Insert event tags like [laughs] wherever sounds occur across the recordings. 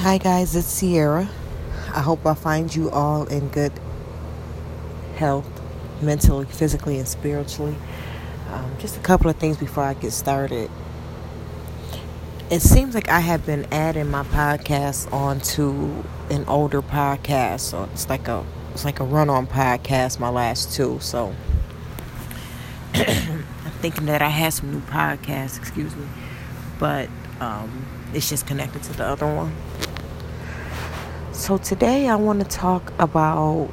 Hi, guys, it's Sierra. I hope I find you all in good health, mentally, physically, and spiritually. Um, just a couple of things before I get started. It seems like I have been adding my podcast onto an older podcast, so it's like a it's like a run-on podcast. My last two, so [clears throat] I'm thinking that I had some new podcasts. Excuse me, but um, it's just connected to the other one. So today I want to talk about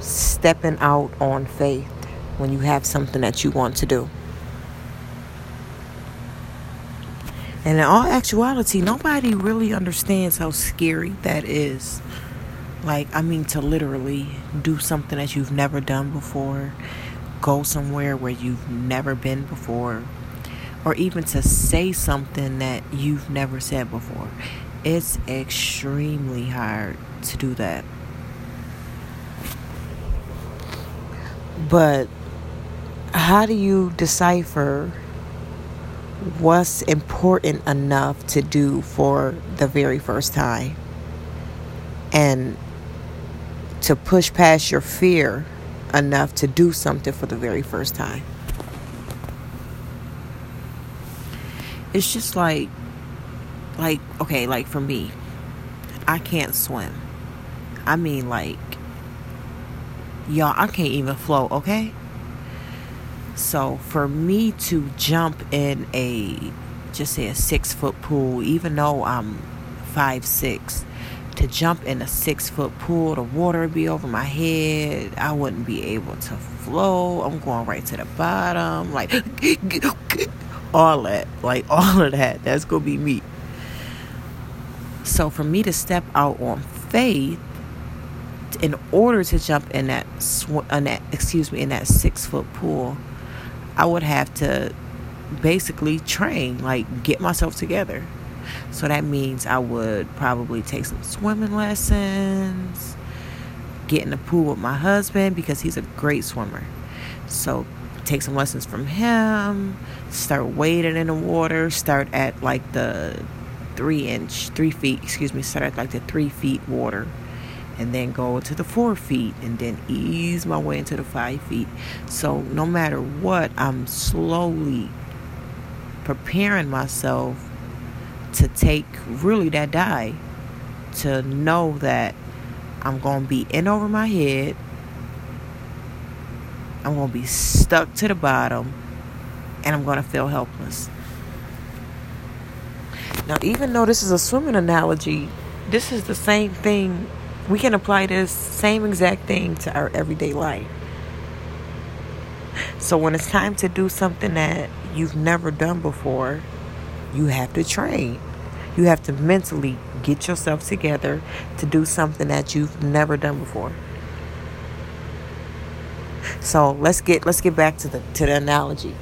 stepping out on faith when you have something that you want to do. And in all actuality, nobody really understands how scary that is. Like, I mean, to literally do something that you've never done before, go somewhere where you've never been before, or even to say something that you've never said before. It's extremely hard to do that. But how do you decipher what's important enough to do for the very first time? And to push past your fear enough to do something for the very first time. It's just like like okay like for me i can't swim. I mean like y'all i can't even float okay? So for me to jump in a just say a six foot pool even though i'm five six to jump in a six foot pool the water would be over my head. I wouldn't be able to float. I'm going right to the bottom. Like [laughs] all that. Like all of that. That's gonna be me so for me to step out on faith in order to jump in that, sw- in that excuse me in that six foot pool, I would have to basically train, like get myself together. So that means I would probably take some swimming lessons, get in the pool with my husband because he's a great swimmer. So take some lessons from him, start wading in the water, start at like the three inch, three feet, excuse me, start at like the three feet water and then go to the four feet and then ease my way into the five feet. So no matter what, I'm slowly preparing myself to take really that dive to know that I'm going to be in over my head. I'm going to be stuck to the bottom and I'm going to feel helpless. Now, even though this is a swimming analogy, this is the same thing. We can apply this same exact thing to our everyday life. So, when it's time to do something that you've never done before, you have to train. You have to mentally get yourself together to do something that you've never done before. So let's get let's get back to the to the analogy.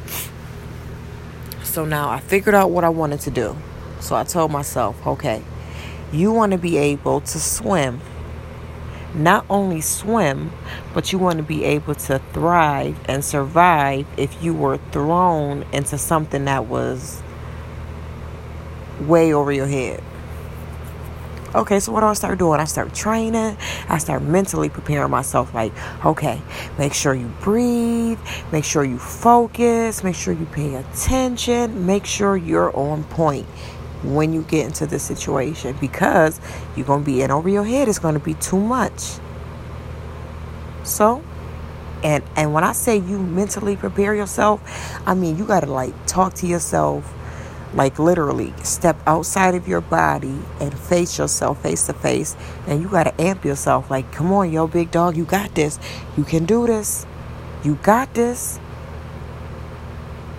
So now I figured out what I wanted to do. So I told myself, okay, you want to be able to swim. Not only swim, but you want to be able to thrive and survive if you were thrown into something that was way over your head. Okay, so what do I start doing? I start training. I start mentally preparing myself. Like, okay, make sure you breathe. Make sure you focus. Make sure you pay attention. Make sure you're on point when you get into this situation because you're going to be in over your head. It's going to be too much. So, and and when I say you mentally prepare yourself, I mean you got to like talk to yourself like literally step outside of your body and face yourself face to face and you got to amp yourself like come on yo big dog you got this you can do this you got this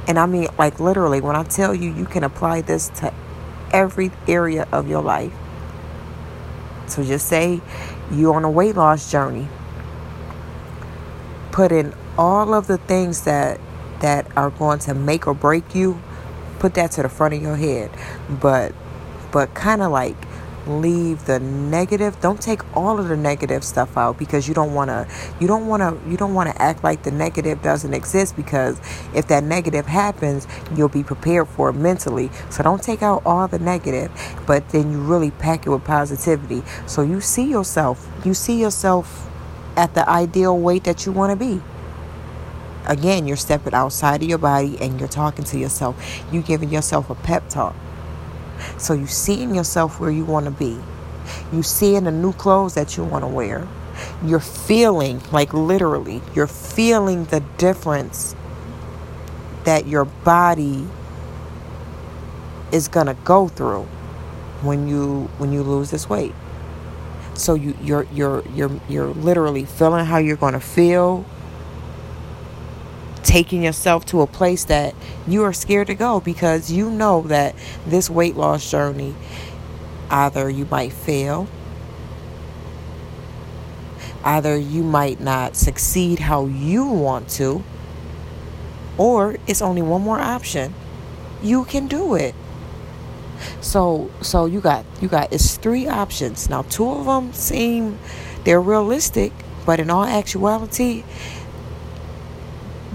and i mean like literally when i tell you you can apply this to every area of your life. So just say you're on a weight loss journey. Put in all of the things that that are going to make or break you. Put that to the front of your head. But but kind of like leave the negative. Don't take all of the negative stuff out because you don't want to you don't want to you don't want to act like the negative doesn't exist because if that negative happens you'll be prepared for it mentally. So don't take out all the negative but then you really pack it with positivity. So you see yourself you see yourself at the ideal weight that you want to be. Again you're stepping outside of your body and you're talking to yourself. You're giving yourself a pep talk so you seeing yourself where you want to be. You seeing the new clothes that you want to wear. You're feeling, like literally, you're feeling the difference that your body is going to go through when you when you lose this weight. So you you're you're you're you're literally feeling how you're going to feel taking yourself to a place that you are scared to go because you know that this weight loss journey either you might fail either you might not succeed how you want to or it's only one more option you can do it. So so you got you got it's three options. Now two of them seem they're realistic but in all actuality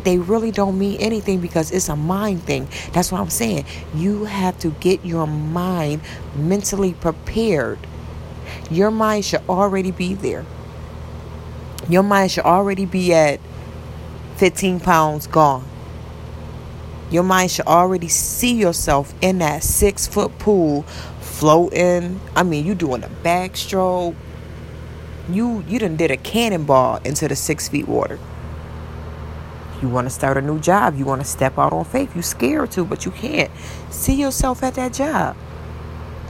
they really don't mean anything because it's a mind thing. That's what I'm saying. You have to get your mind mentally prepared. Your mind should already be there. Your mind should already be at 15 pounds gone. Your mind should already see yourself in that six foot pool floating. I mean, you doing a backstroke. You you done did a cannonball into the six feet water. You want to start a new job. You want to step out on faith. You're scared to, but you can't. See yourself at that job.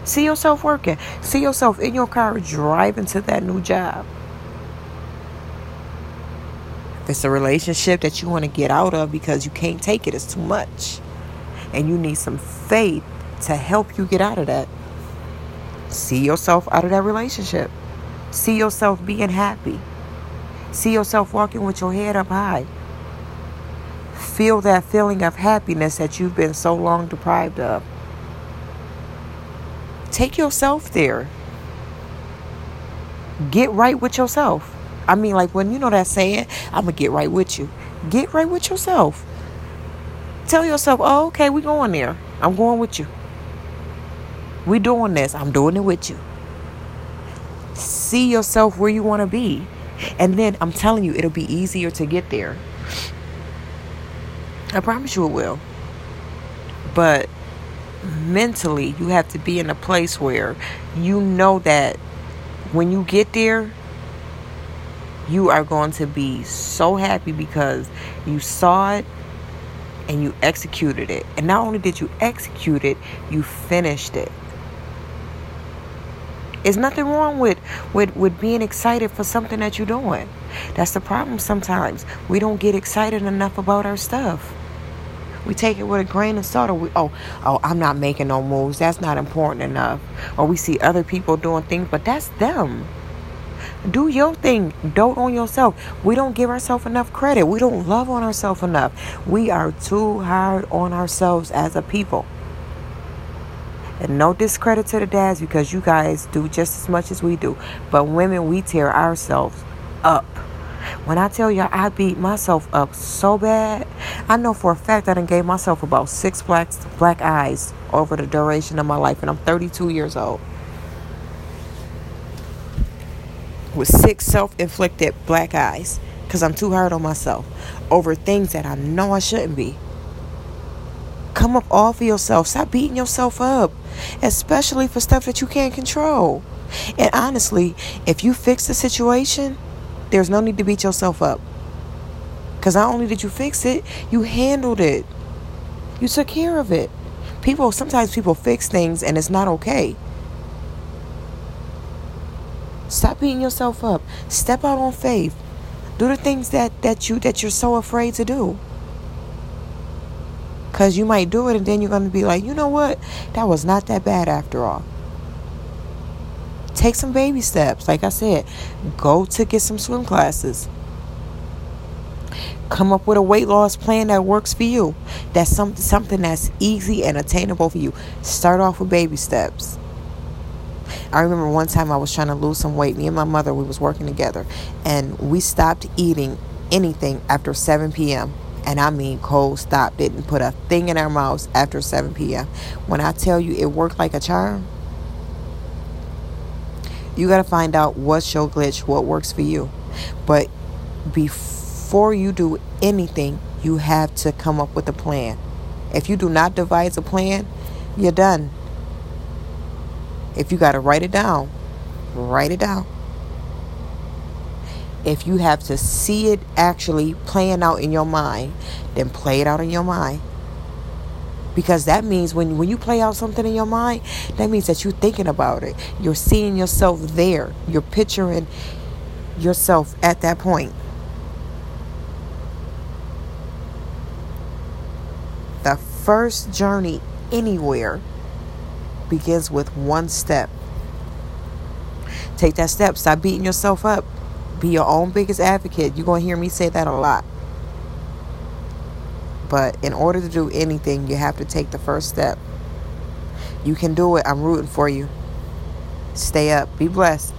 See yourself working. See yourself in your car driving to that new job. If it's a relationship that you want to get out of because you can't take it, it's too much. And you need some faith to help you get out of that. See yourself out of that relationship. See yourself being happy. See yourself walking with your head up high feel that feeling of happiness that you've been so long deprived of. Take yourself there. Get right with yourself. I mean, like when you know that saying, I'm going to get right with you. Get right with yourself. Tell yourself, oh, okay, we going there. I'm going with you. We doing this. I'm doing it with you. See yourself where you want to be. And then I'm telling you, it'll be easier to get there. I promise you it will. But mentally, you have to be in a place where you know that when you get there, you are going to be so happy because you saw it and you executed it. And not only did you execute it, you finished it. There's nothing wrong with, with, with being excited for something that you're doing. That's the problem sometimes. We don't get excited enough about our stuff. We take it with a grain of salt. Or we, oh, oh, I'm not making no moves. That's not important enough. Or we see other people doing things, but that's them. Do your thing. Dote on yourself. We don't give ourselves enough credit. We don't love on ourselves enough. We are too hard on ourselves as a people. And no discredit to the dads because you guys do just as much as we do. But women, we tear ourselves up. When I tell y'all I beat myself up so bad, I know for a fact I done gave myself about six black black eyes over the duration of my life, and I'm 32 years old. With six self-inflicted black eyes, because I'm too hard on myself over things that I know I shouldn't be. Come up off of yourself. Stop beating yourself up, especially for stuff that you can't control. And honestly, if you fix the situation, there's no need to beat yourself up. Because not only did you fix it, you handled it. You took care of it. People, sometimes people fix things and it's not okay. Stop beating yourself up. Step out on faith. Do the things that, that you that you're so afraid to do. Cause you might do it and then you're gonna be like, you know what? That was not that bad after all. Take some baby steps. Like I said, go to get some swim classes. Come up with a weight loss plan that works for you. That's some, something that's easy and attainable for you. Start off with baby steps. I remember one time I was trying to lose some weight. Me and my mother, we was working together, and we stopped eating anything after 7 p.m. And I mean cold stop. Didn't put a thing in our mouths after 7 p.m. When I tell you it worked like a charm, you got to find out what's your glitch, what works for you. But before you do anything, you have to come up with a plan. If you do not devise a plan, you're done. If you got to write it down, write it down. If you have to see it actually playing out in your mind, then play it out in your mind. Because that means when, when you play out something in your mind, that means that you're thinking about it. You're seeing yourself there. You're picturing yourself at that point. The first journey anywhere begins with one step. Take that step. Stop beating yourself up. Be your own biggest advocate. You're going to hear me say that a lot. But in order to do anything, you have to take the first step. You can do it. I'm rooting for you. Stay up. Be blessed.